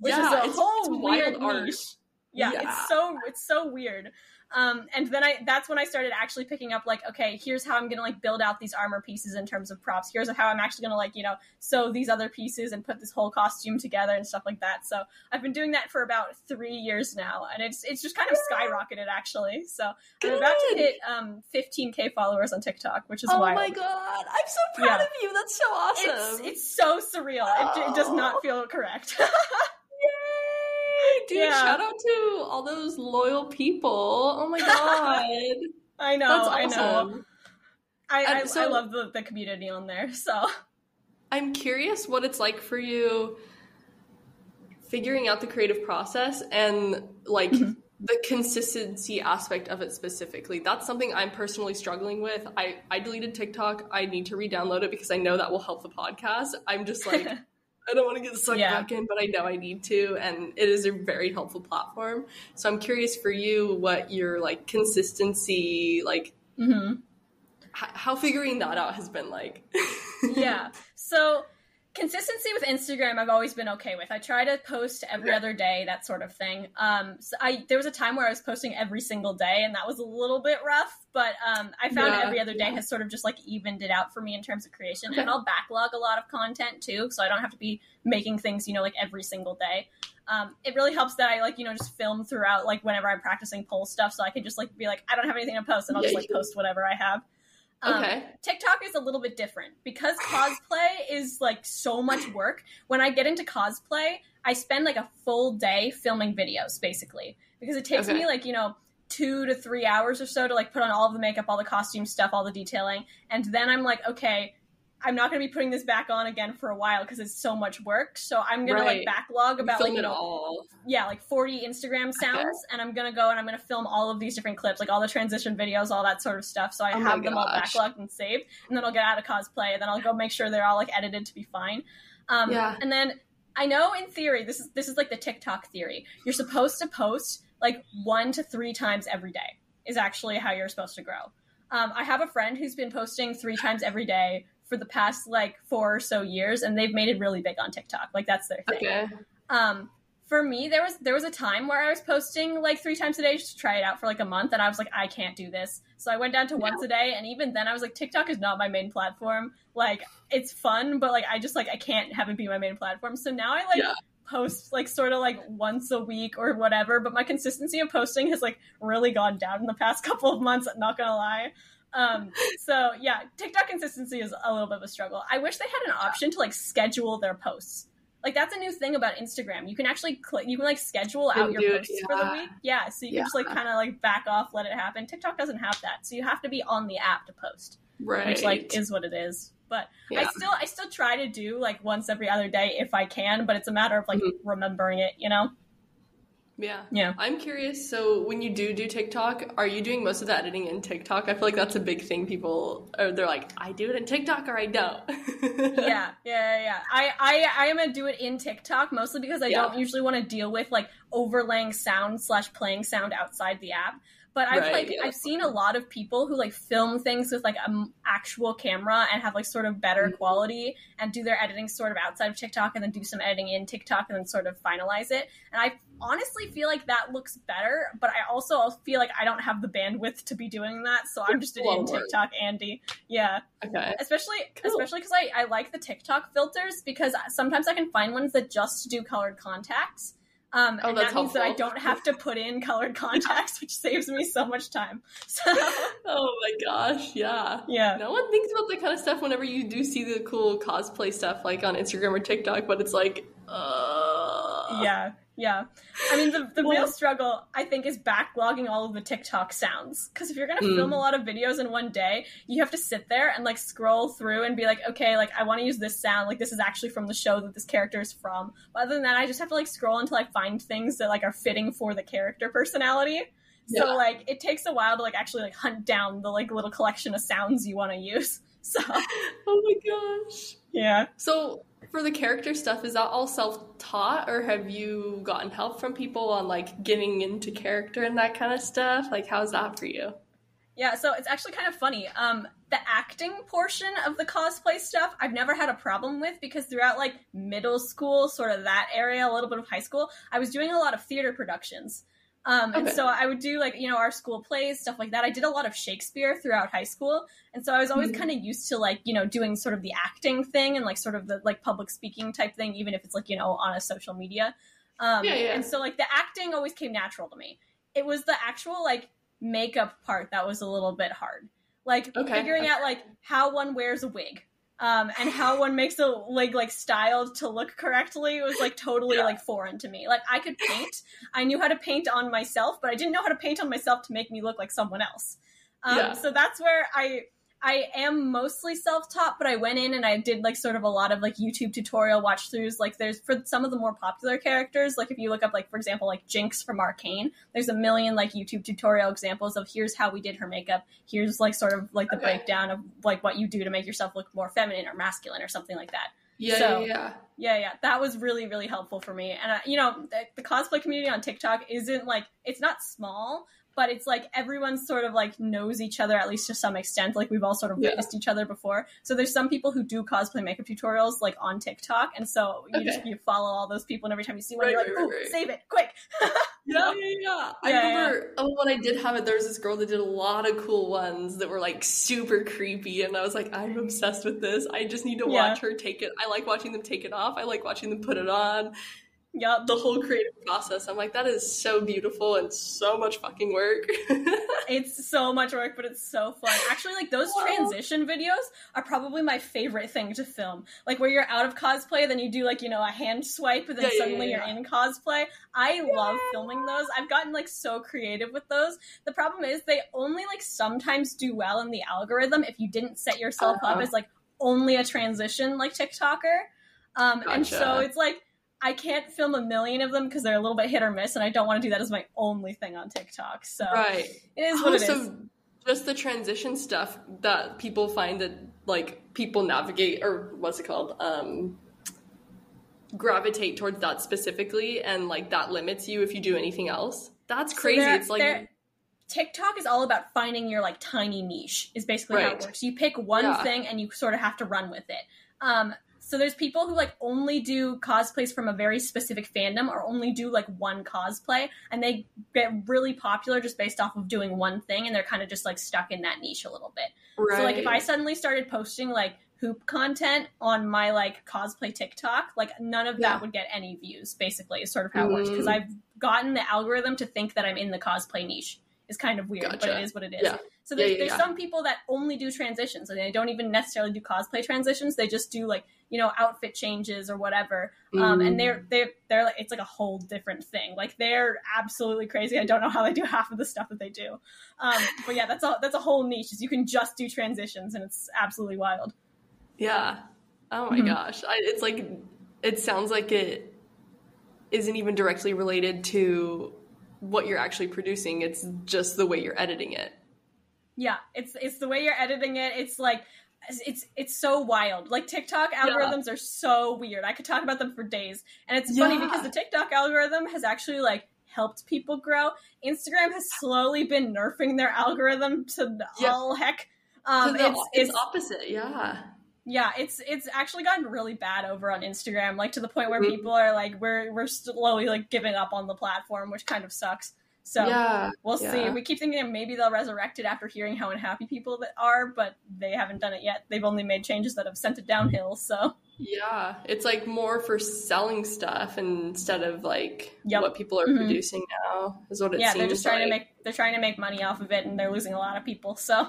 which Yeah, is a it's- whole it's weird art. niche. Yeah, Yeah. it's so it's so weird. Um, and then I that's when I started actually picking up like, okay, here's how I'm gonna like build out these armor pieces in terms of props. Here's how I'm actually gonna like, you know, sew these other pieces and put this whole costume together and stuff like that. So I've been doing that for about three years now, and it's it's just kind of skyrocketed actually. So I'm about to hit um 15k followers on TikTok, which is oh wild. my god, I'm so proud Yeah. of you. That's so awesome. It's it's so surreal. It, it does Oh. not feel correct. Dude, Yeah. shout out to all those loyal people. Oh my god. I know, That's I know. I, I, so- I love the, the community on there. So I'm curious what it's like for you figuring out the creative process and like Mhm. the consistency aspect of it specifically. That's something I'm personally struggling with. I, I deleted TikTok. I need to re-download it because I know that will help the podcast. I'm just like I don't want to get sucked Yeah. back in, but I know I need to, and it is a very helpful platform. So I'm curious for you what your like consistency, like hmm h- how figuring that out has been like. yeah. So consistency with Instagram, I've always been okay with. I try to post every Okay. other day, that sort of thing. Um, so I there was a time where I was posting every single day, and that was a little bit rough. But um, I found Yeah, every other day yeah. has sort of just like evened it out for me in terms of creation, Okay. and I'll backlog a lot of content too, so I don't have to be making things, you know, like every single day. Um, it really helps that I like you know just film throughout like whenever I'm practicing pole stuff, so I can just like be like I don't have anything to post, and I'll Yeah, just like post whatever I have. Um, okay. TikTok is a little bit different because cosplay is like so much work. When I get into cosplay, I spend like a full day filming videos basically because it takes Okay. me like, you know, 2 to 3 hours or so to like put on all of the makeup, all the costume stuff, all the detailing, and then I'm like, okay, I'm not going to be putting this back on again for a while because it's so much work. So I'm going Right. to like backlog about film like it all. yeah, like 40 Instagram sounds, and I'm gonna go and I'm gonna film all of these different clips, like all the transition videos, all that sort of stuff. So I Oh have them all backlogged and saved, and then I'll get out of cosplay, and then I'll go make sure they're all like edited to be fine. Um, Yeah. And then I know in theory, this is this is like the TikTok theory. You're supposed to post like one to three times every day is actually how you're supposed to grow. Um, I have a friend who's been posting three times every day for the past like four or so years, and they've made it really big on TikTok. Like that's their thing. Okay. Um, for me, there was there was a time where I was posting like three times a day just to try it out for like a month, and I was like, I can't do this. So I went down to once a day, and even then, I was like, TikTok is not my main platform. Like, it's fun, but like, I just like I can't have it be my main platform. So now I like Yeah. post like sort of like once a week or whatever. But my consistency of posting has like really gone down in the past couple of months. Not gonna lie. Um, so yeah, TikTok consistency is a little bit of a struggle. I wish they had an option to like schedule their posts. like that's a new thing about Instagram. You can actually click, you can like schedule out your posts for the week. Yeah, so you can just like kind of like back off, let it happen. TikTok doesn't have that, so you have to be on the app to post, right. which like is what it is. But I still I still try to do like once every other day if I can, but it's a matter of like Mhm. remembering it, you know? Yeah. Yeah. I'm curious. So when you do do TikTok, are you doing most of the editing in TikTok? I feel like that's a big thing. People are they're like, I do it in TikTok or I don't. yeah, yeah, yeah, yeah. I, I, I am gonna do it in TikTok mostly because I Yeah. don't usually want to deal with like overlaying sound slash playing sound outside the app. But I've Right, like yeah. I've seen a lot of people who like film things with like an actual camera and have like sort of better Mhm. quality and do their editing sort of outside of TikTok and then do some editing in TikTok and then sort of finalize it. And I honestly feel like that looks better, but I also feel like I don't have the bandwidth to be doing that, so I'm just in. TikTok Andy. Yeah okay. especially Cool. especially because I, I like the tiktok filters because sometimes i can find ones that just do colored contacts um, Oh, and that means that i don't have to put in colored contacts which saves me so much time. So Oh my gosh, yeah. yeah. No one thinks about that kind of stuff whenever you do see the cool cosplay stuff like on Instagram or TikTok, but it's like, uh yeah yeah i mean the, the real struggle i think is backlogging all of the tiktok sounds because if you're gonna Mm. film a lot of videos in one day you have to sit there and like scroll through and be like okay like i want to use this sound like this is actually from the show that this character is from but other than that i just have to like scroll until i find things that like are fitting for the character personality Yeah. so like it takes a while to like actually like hunt down the like little collection of sounds you want to use so Oh my gosh. Yeah So for the character stuff, is that all self-taught or have you gotten help from people on like getting into character and that kind of stuff? Like how's that for you? Yeah, so it's actually kind of funny. Um, the acting portion of the cosplay stuff, I've never had a problem with because throughout like middle school, sort of that area, a little bit of high school, I was doing a lot of theater productions. Um, and so I would do like you know our school plays stuff like that. I did a lot of Shakespeare throughout high school, and so I was always Mhm. kind of used to like you know doing sort of the acting thing and like sort of the like public speaking type thing, even if it's like you know on a social media. Um, Yeah, yeah. And so like the acting always came natural to me. It was the actual like makeup part that was a little bit hard. Like Okay. figuring out like how one wears a wig. Um, and how one makes a wig like styled to look correctly was like totally Yeah. like foreign to me. Like I could paint, I knew how to paint on myself, but I didn't know how to paint on myself to make me look like someone else. Um, Yeah. So that's where I I am mostly self-taught, but I went in and I did like sort of a lot of like YouTube tutorial watch throughs. Like there's for some of the more popular characters, like if you look up like for example like Jinx from Arcane, there's a million like YouTube tutorial examples of here's how we did her makeup. Here's like sort of like the Okay. breakdown of like what you do to make yourself look more feminine or masculine or something like that. Yeah, So- yeah, yeah. Yeah, yeah, that was really, really helpful for me. And uh, you know, the, the cosplay community on TikTok isn't like it's not small, but it's like everyone sort of like knows each other at least to some extent. Like we've all sort of Yeah. witnessed each other before. So there's some people who do cosplay makeup tutorials like on TikTok, and so you just you follow all those people, and every time you see one, Right, you're like, right, "Ooh, right, save it quick!" Yeah, yeah, yeah. I remember oh, when I did have it, there was this girl that did a lot of cool ones that were like super creepy, and I was like, I'm obsessed with this. I just need to watch her take it. I like watching them take it off. I like watching them put it on. Yup. The whole creative process. I'm like, that is so beautiful and so much fucking work. It's so much work, but it's so fun. Actually, like those Wow. transition videos are probably my favorite thing to film. Like where you're out of cosplay, then you do like, you know, a hand swipe, and then Yeah, yeah, suddenly yeah, you're in cosplay. I love filming those. I've gotten like so creative with those. The problem is they only like sometimes do well in the algorithm if you didn't set yourself up Uh-huh. as like only a transition like TikToker. Um, and so it's like I can't film a million of them because they're a little bit hit or miss, and I don't want to do that as my only thing on TikTok. So right. it is what it is. so just the transition stuff that people find that like people navigate or what's it called? Um gravitate towards that specifically and like that limits you if you do anything else. That's So crazy. there- it's like TikTok is all about finding your like tiny niche. Is basically how it works. You pick one Yeah. thing and you sort of have to run with it. Um, so there's people who like only do cosplays from a very specific fandom or only do like one cosplay, and they get really popular just based off of doing one thing, and they're kind of just like stuck in that niche a little bit. right. So like if I suddenly started posting like hoop content on my like cosplay TikTok, like none of that would get any views. Basically, is sort of how it works because Mm. I've gotten the algorithm to think that I'm in the cosplay niche. Is kind of weird, but it is what it is. Yeah. So there's, Yeah, yeah, there's some people that only do transitions and they don't even necessarily do cosplay transitions. They just do like you know outfit changes or whatever. Um, Mm. and they're they're they're like it's like a whole different thing. Like they're absolutely crazy. I don't know how they do half of the stuff that they do. Um, but yeah, that's a that's a whole niche. Is you can just do transitions and it's absolutely wild. Yeah. Oh my Mhm. gosh. I, it's like, it sounds like it isn't even directly related to what you're actually producing. It's just the way you're editing it. Yeah, it's it's the way you're editing it. It's like it's it's so wild. Like TikTok algorithms are so weird. I could talk about them for days. And it's funny because the TikTok algorithm has actually like helped people grow. Instagram has slowly been nerfing their algorithm to Yeah. all heck. Um, the- it's, it's, it's opposite. Yeah. yeah, it's it's actually gotten really bad over on Instagram, like to the point where Mhm. people are like, we're we're slowly like giving up on the platform, which kind of sucks. So yeah. We'll Yeah. see. We keep thinking maybe they'll resurrect it after hearing how unhappy people that are, but they haven't done it yet. They've only made changes that have sent it downhill. So Yeah. It's like more for selling stuff instead of like Yep. what people are Mhm. producing now, is what it yeah, seems they're just trying like. to make they're trying to make money off of it, and they're losing a lot of people. So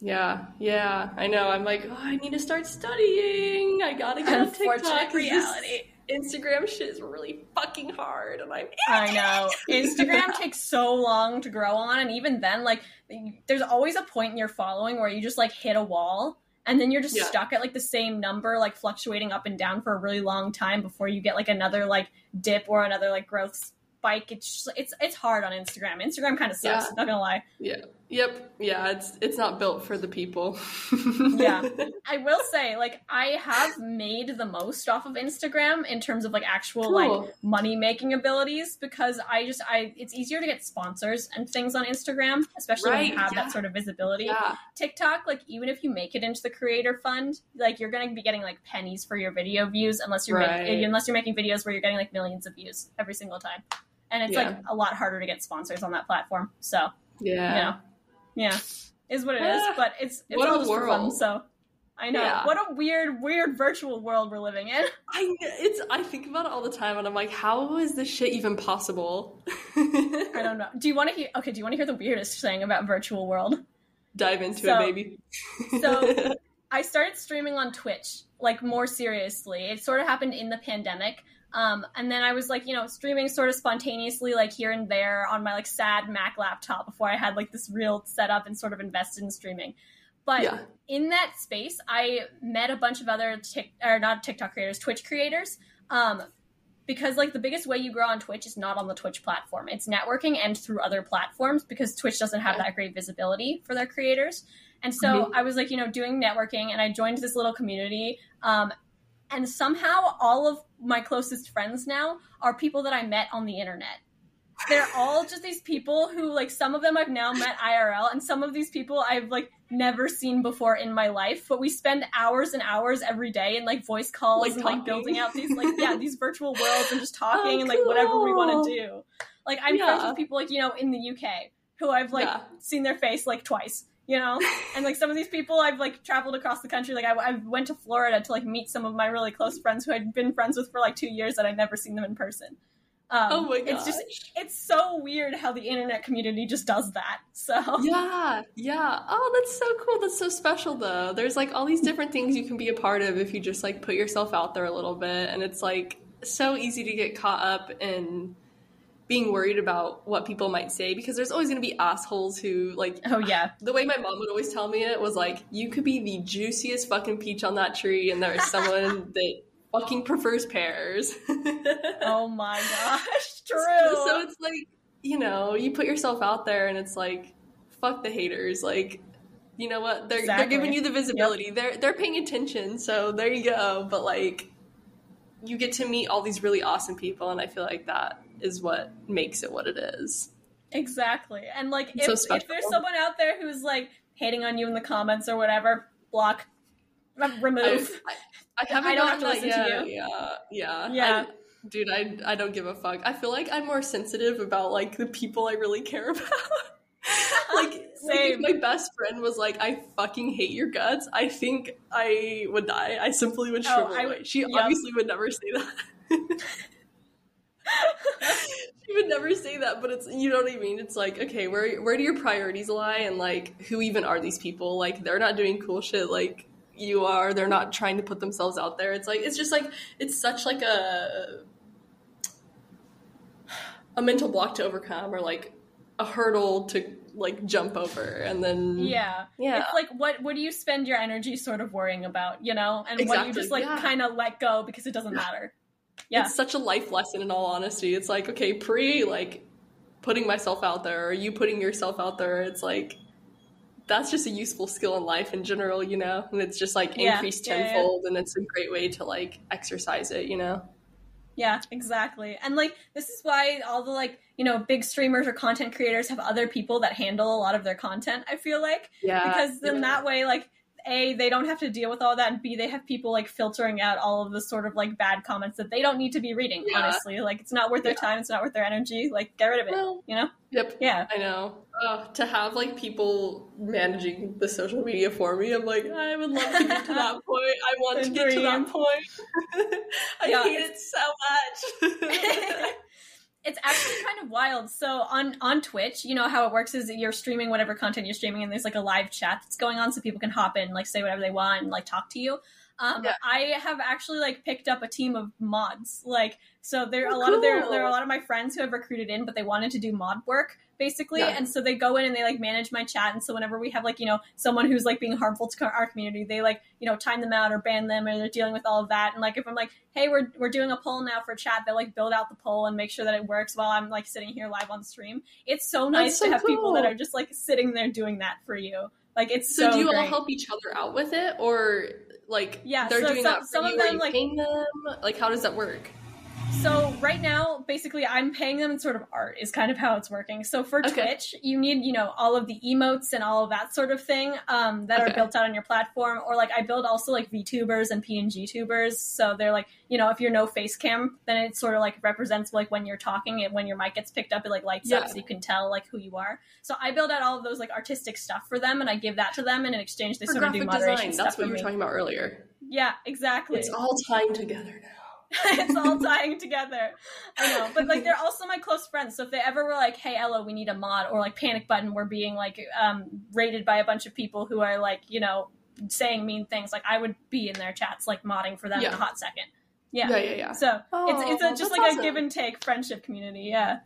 Yeah, yeah, I know. I'm like, oh, I need to start studying. I gotta get on TikTok. unfortunate 'cause this reality. Instagram shit is really fucking hard, and I'm I know Instagram takes so long to grow on, and even then, like, there's always a point in your following where you just like hit a wall. And then you're just Yeah. stuck at like the same number, like fluctuating up and down for a really long time before you get like another like dip or another like growth spike. It's just, it's it's hard on Instagram. Instagram kind of sucks. Yeah. Not gonna lie. Yep, yeah, it's it's not built for the people. Yeah. I will say, like, I have made the most off of Instagram in terms of like actual like money making abilities because I just I it's easier to get sponsors and things on Instagram, especially when you have yeah. that sort of visibility. yeah, TikTok, like even if you make it into the creator fund, like you're gonna be getting like pennies for your video views unless you're Right. making unless you're making videos where you're getting like millions of views every single time. And it's like a lot harder to get sponsors on that platform. So yeah. you know, yeah, is what it is. Ah, But it's it's what all a just for fun. world. So I know Yeah. what a weird, weird virtual world we're living in. I it's I think about it all the time, and I'm like, how is this shit even possible? I don't know. Do you want to hear? Okay, do you want to hear the weirdest thing about virtual world? Dive into So- it, baby. so- I started streaming on Twitch, like more seriously. It sort of happened in the pandemic. Um, and then I was like, you know, streaming sort of spontaneously, like here and there on my like sad Mac laptop before I had like this real setup and sort of invested in streaming. But yeah, in that space, I met a bunch of other Tik or not TikTok creators, Twitch creators. Um, because like the biggest way you grow on Twitch is not on the Twitch platform. It's networking and through other platforms because Twitch doesn't have that great visibility for their creators. And so I was like, you know, doing networking and I joined this little community. Um, and somehow all of my closest friends now are people that I met on the internet. They're all just these people who like some of them I've now met IRL and some of these people I've like never seen before in my life, but we spend hours and hours every day in like voice calls Like and like building out these like yeah, these virtual worlds and just oh, talking Oh, and like whatever we want to do. Like I'm friends Yeah. with people like, you know, in the UK who I've like Yeah. seen their face like twice, you know? and like some of these people I've like traveled across the country. Like I, I went to Florida to like meet some of my really close friends who I'd been friends with for like two years that I'd never seen them in person. Um, oh my god. It's just it's so weird how the internet community just does that. So Yeah, yeah. Oh, that's so cool. That's so special, though. There's like all these different things you can be a part of if you just like put yourself out there a little bit. And it's like so easy to get caught up in being worried about what people might say because there's always going to be assholes who like oh yeah, the way my mom would always tell me it was like you could be the juiciest fucking peach on that tree and there's someone that fucking prefers pears. oh my gosh, true. So it's like, you know, you put yourself out there and it's like, fuck the haters. Like, you know what? They're they're giving you the visibility. They're they're paying attention. So there you go. But like you get to meet all these really awesome people and I feel like that is what makes it what it is. Exactly. And like if, so if there's someone out there who's like hating on you in the comments or whatever, block. Uh, Remove. I, I, I haven't I don't have to that listen to yet. Yeah, yeah. Yeah. I- dude, I I don't give a fuck. I feel like I'm more sensitive about like the people I really care about. like, like Same. if my best friend was like, "I fucking hate your guts," I think I would die. I simply would Oh, shrivel I away. She yep. obviously would never say that. you would never say that, but it's you know what I mean. It's like okay, where where do your priorities lie, and like who even are these people? Like they're not doing cool shit like you are. They're not trying to put themselves out there. It's like it's just like it's such like a a mental block to overcome, or like a hurdle to like jump over, and then Yeah. yeah, It's like what what do you spend your energy sort of worrying about, you know? And what you just like yeah. kind of let go because it doesn't matter. Yeah. it's such a life lesson in all honesty it's like okay pre like putting myself out there or you putting yourself out there it's like that's just a useful skill in life in general you know and it's just like Yeah, increased yeah, yeah. tenfold and it's a great way to like exercise it you know Yeah, exactly. And like this is why all the like, you know, big streamers or content creators have other people that handle a lot of their content, I feel like. yeah Because then yeah. that way like A, they don't have to deal with all that and B, they have people like filtering out all of the sort of like bad comments that they don't need to be reading, Yeah. honestly. Like it's not worth their Yeah. time, it's not worth their energy. Like get rid of it. you know? yep Yeah. I know. Uh, to have like people managing the social media for me, I'm like, I would love to get to that point. I want to get to that point. I Yeah, hate it so much. it's actually kind of wild. So on on Twitch, you know how it works is you're streaming whatever content you're streaming, and there's like a live chat that's going on, so people can hop in, like say whatever they want, and like talk to you. Um, Yeah. I have actually like picked up a team of mods, like so there Oh, a lot of their there are a lot of my friends who have recruited in, but they wanted to do mod work basically, Yeah. and so they go in and they like manage my chat, and so whenever we have like you know someone who's like being harmful to our community, they like you know time them out or ban them, or they're dealing with all of that, and like if I'm like hey we're we're doing a poll now for chat, they like build out the poll and make sure that it works while I'm like sitting here live on stream. It's so nice so to have people that are just like sitting there doing that for you. Like it's So, so, do you all help each other out with it, or like Yeah, they're so doing some- that for some of you? Are them, like- them? Like, how does that work? So right now, basically, I'm paying them in sort of art is kind of how it's working. So for Okay. Twitch, you need you know all of the emotes and all of that sort of thing um, that Okay. are built out on your platform. Or like I build also like VTubers and PNG tubers. So they're like you know if you're no face cam, then it sort of like represents like when you're talking and when your mic gets picked up, it like lights Yeah. up so you can tell like who you are. So I build out all of those like artistic stuff for them, and I give that to them, and in exchange they For sort of do moderation design, that's what you were me. talking about earlier. Yeah, exactly. It's all tying together now. it's all tying together. I know, but like they're also my close friends. So if they ever were like, "Hey, Ella, we need a mod," or like "Panic Button," we're being like um, raided by a bunch of people who are like, you know, saying mean things, like I would be in their chats, like modding for them in a hot second. Yeah. Yeah, yeah, yeah. So it's it's a, Oh, just like awesome. a give and take friendship community. Yeah,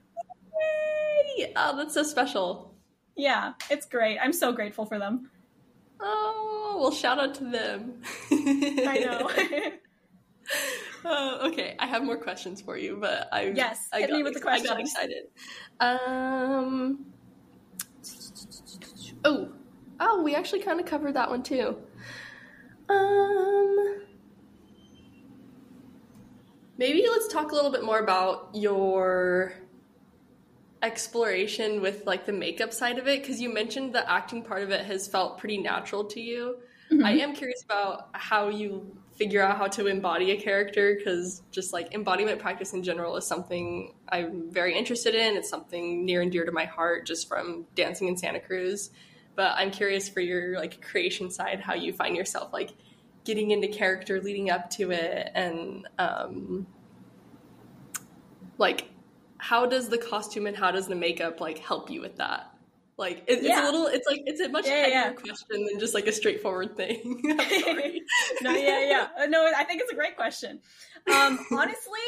Yay! Oh, that's so special. yeah, it's great. I'm so grateful for them. Oh, well, shout out to them. I know. Oh, okay, I have more questions for you, but I Yes, I hit got me with the ex- I got excited. Um. Oh, oh, we actually kind of covered that one too. Um. Maybe let's talk a little bit more about your exploration with like the makeup side of it because you mentioned the acting part of it has felt pretty natural to you. Mm-hmm. I am curious about how you figure out how to embody a character because just like embodiment practice in general is something I'm very interested in. It's something near and dear to my heart just from dancing in Santa Cruz. But I'm curious for your like creation side, how you find yourself like getting into character leading up to it and um like how does the costume and how does the makeup like help you with that? Like it, it's Yeah. a little, it's like it's a much Yeah, heavier question than just like a straightforward thing. No, yeah, yeah. Uh, No, I think it's a great question. Um, honestly,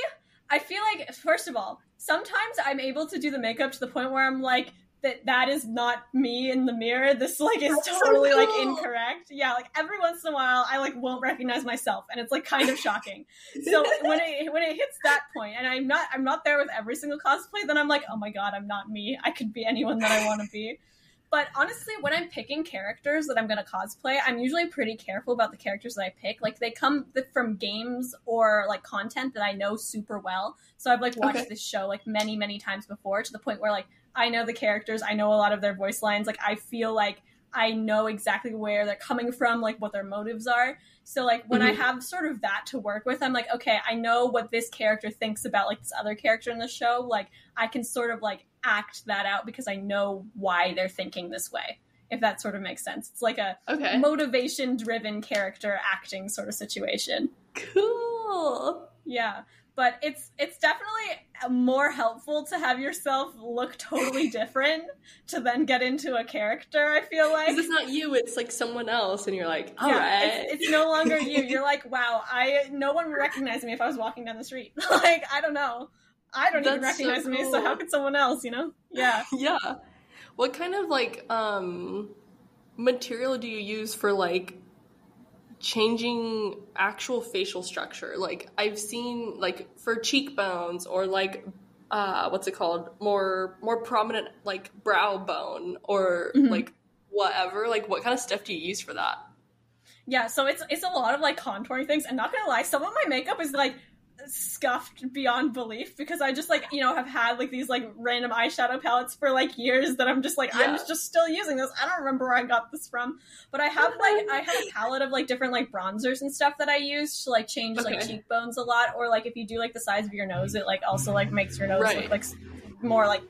I feel like first of all, sometimes I'm able to do the makeup to the point where I'm like, that that is not me in the mirror. This like is That's so totally like incorrect. Yeah, like every once in a while, I like won't recognize myself, and it's like kind of shocking. so when it when it hits that point, and I'm not I'm not there with every single cosplay, then I'm like, oh my god, I'm not me. I could be anyone that I want to be. But honestly, when I'm picking characters that I'm going to cosplay, I'm usually pretty careful about the characters that I pick. Like they come th- from games or like content that I know super well. So I've like watched Okay. this show like many many times before to the point where like I know the characters, I know a lot of their voice lines. Like I feel like I know exactly where they're coming from, like what their motives are. So like when I Mhm. have sort of that to work with, I'm like, okay, I know what this character thinks about like this other character in the show. Like I can sort of like act that out because I know why they're thinking this way. If that sort of makes sense. It's like a okay. motivation driven character acting sort of situation. Cool. Yeah. But it's it's definitely more helpful to have yourself look totally different to then get into a character. I feel like Because it's not you; it's like someone else, and you're like, all yeah, right. it's, it's no longer you. You're like, wow, I no one would recognize me if I was walking down the street. like I don't know, I don't even That's so recognize me. So how could someone else? You know? Yeah. yeah. What kind of like um material do you use for like changing actual facial structure? Like I've seen like for cheekbones or like uh what's it called? More more prominent like brow bone or Mhm. like whatever. Like what kind of stuff do you use for that? Yeah, so it's it's a lot of like contouring things, and not gonna lie, some of my makeup is like scuffed beyond belief because I just like you know have had like these like random eyeshadow palettes for like years that I'm just like I'm just still using this. I don't remember where I got this from, but I have like I have a palette of like different like bronzers and stuff that I use to like change like cheekbones a lot, or like if you do like the size of your nose, it like also like makes your nose Right. look like more like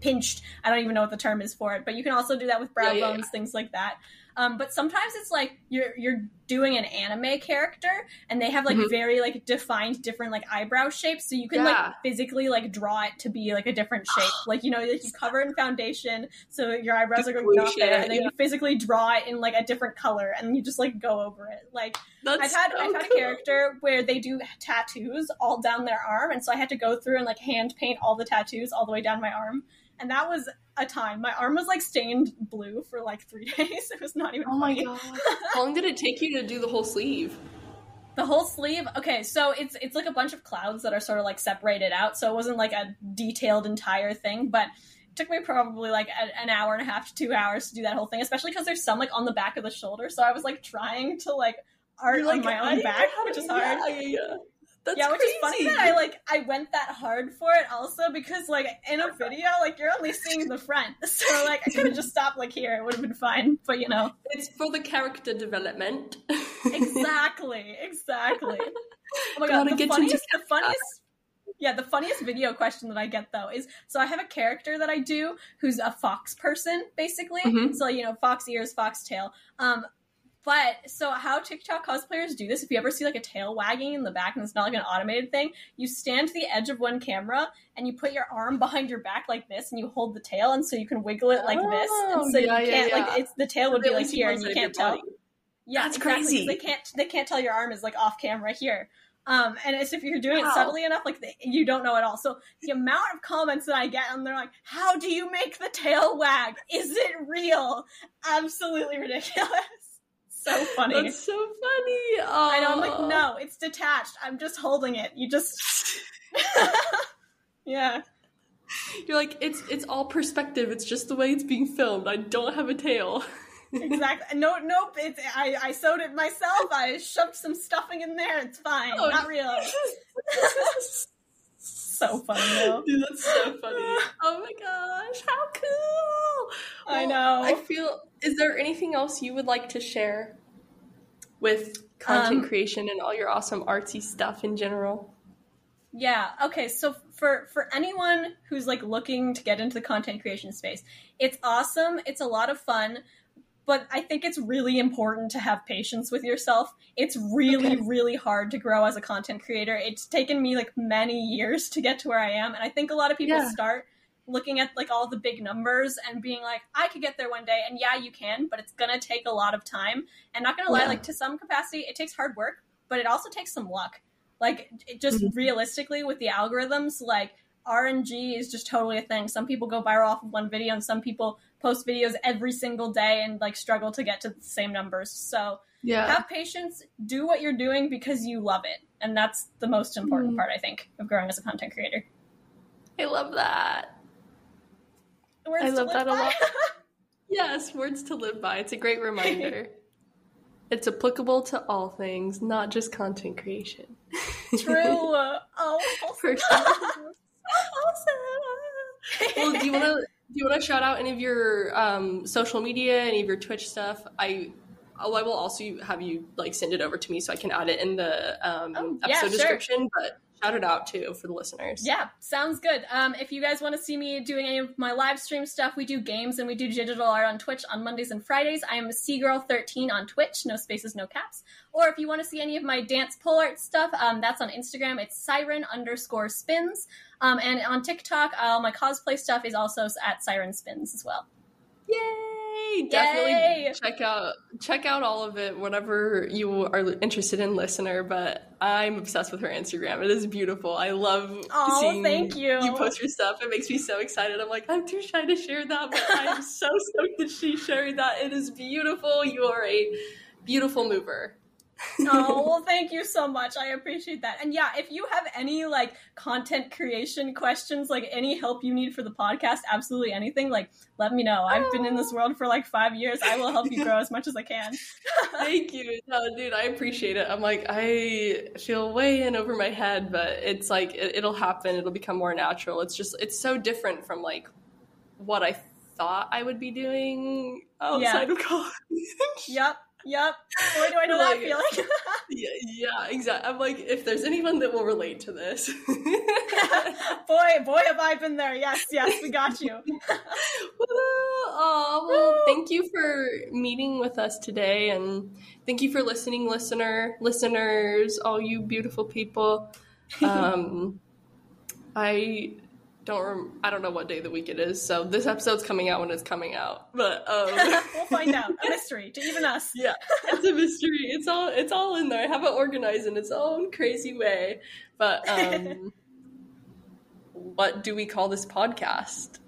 pinched. I don't even know what the term is for it, but you can also do that with brow Yeah, yeah, bones, things like that. Um, but sometimes it's like you're you're doing an anime character and they have like Mhm. very like defined different like eyebrow shapes so you can Yeah. like physically like draw it to be like a different shape like you know like you cover in foundation so your eyebrows are going Glue not there and then yeah. you physically draw it in like a different color and you just like go over it like That's I've had so I've had a character where they do tattoos all down their arm, and so I had to go through and like hand paint all the tattoos all the way down my arm, and that was a time. My arm was like stained blue for like three days. It was not even. Oh my god. How long did it take you to do the whole sleeve? The whole sleeve. Okay, so it's it's like a bunch of clouds that are sort of like separated out, so it wasn't like a detailed entire thing, but. It took me probably like a, an hour and a half to two hours to do that whole thing, especially because there's some like on the back of the shoulder. So I was like trying to like art You're on my own I- back, which is hard. Yeah, yeah, yeah. That's yeah, which crazy. is funny that I like I went that hard for it also because like in a video like you're only seeing the front, so like I could have just stopped like here, it would have been fine. But you know, It's for the character development. exactly, exactly. Oh my god, the get funniest, the funniest. Yeah, the funniest video question that I get though is so I have a character that I do who's a fox person basically. Mhm. So you know, fox ears, fox tail. Um, but so how TikTok cosplayers do this? If you ever see like a tail wagging in the back and it's not like an automated thing, you stand to the edge of one camera and you put your arm behind your back like this and you hold the tail and so you can wiggle it like this Oh, and so yeah, you can't yeah. like it's the tail would be like here and you can't tell. body. Yeah, That's exactly, crazy. They can't they can't tell your arm is like off camera here. Um, and it's if you're doing Wow. it subtly enough, like the, you don't know at all. So the amount of comments that I get, and they're like, "How do you make the tail wag? Is it real? Absolutely ridiculous." So funny. That's so funny. Oh. I know. I'm like, no, it's detached. I'm just holding it. You just, yeah. You're like, it's it's all perspective. It's just the way it's being filmed. I don't have a tail. Exactly. No, nope. It's I. I sewed it myself. I shoved some stuffing in there. It's fine. Oh, Not real. So funny though. Dude, that's so funny. Oh my gosh, how cool! I know. I feel. Is there anything else you would like to share with content Um, creation and all your awesome artsy stuff in general? Yeah. Okay. So for for anyone who's like looking to get into the content creation space, it's awesome. It's a lot of fun, but I think it's really important to have patience with yourself. It's really Okay. really hard to grow as a content creator. It's taken me like many years to get to where I am, and I think a lot of people Yeah. start looking at like all the big numbers and being like I could get there one day and yeah you can but it's going to take a lot of time and not going to lie Yeah. like to some capacity it takes hard work but it also takes some luck like it just Mhm. realistically with the algorithms like rng is just totally a thing some people go viral off of one video and some people post videos every single day and like struggle to get to the same numbers so Yeah. have patience do what you're doing because you love it and that's the most important Mhm. part i think of growing as a content creator I love that. Words I love that a lot. Yes, words to live by. It's a great reminder. it's applicable to all things, not just content creation. True. Oh, sure. well, do you want to do you want to shout out any of your um, social media, any of your Twitch stuff? I oh, I will also have you like send it over to me so I can add it in the um, Oh, yeah, episode sure. description. But shout it out too for the listeners. Yeah, sounds good. Um, if you guys want to see me doing any of my live stream stuff, we do games and we do digital art on Twitch on Mondays and Fridays. I am Seagirl13 on Twitch, no spaces, no caps. Or if you want to see any of my dance pole art stuff, um, that's on Instagram. It's siren underscore spins. Um, and on TikTok, all my cosplay stuff is also at siren spins as well. Yay! Definitely Yay! check out check out all of it whenever you are interested in listener. But I'm obsessed with her Instagram. It is beautiful. I love oh, seeing thank you. you post your stuff. It makes me so excited. I'm like, I'm too shy to share that, but I am so stoked that she's sharing that. It is beautiful. You are a beautiful mover oh well thank you so much. I appreciate that. And yeah if you have any like content creation questions like any help you need for the podcast absolutely anything like let me know. I've been in this oh. world for like five years. I will help you grow as much as i can. Thank you. No dude i appreciate it. I'm like i feel way in over my head but it's like it, will happen. It'll become more natural. It's just it's so different from like what i thought i would be doing outside yeah. of college. Yep Yep. Boy, do I know like, that feeling. yeah, yeah, exactly. I'm like, if there's anyone that will relate to this. boy, boy, have I been there. Yes, yes, we got you. oh, well, thank you for meeting with us today. And thank you for listening, listener, listeners, all you beautiful people. Um, I don't rem- I don't know what day of the week it is. So this episode's coming out when it's coming out. But um we'll find out. A mystery to even us. Yeah. It's a mystery. It's all it's all in there. I have it organized in its own crazy way. But um what do we call this podcast?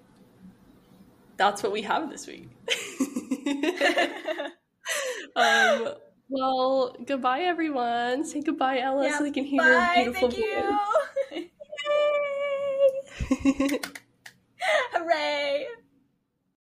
That's what we have this week. um well, goodbye everyone. Say goodbye, Ella, yeah, so they can hear bye, your beautiful thank voice. Hooray!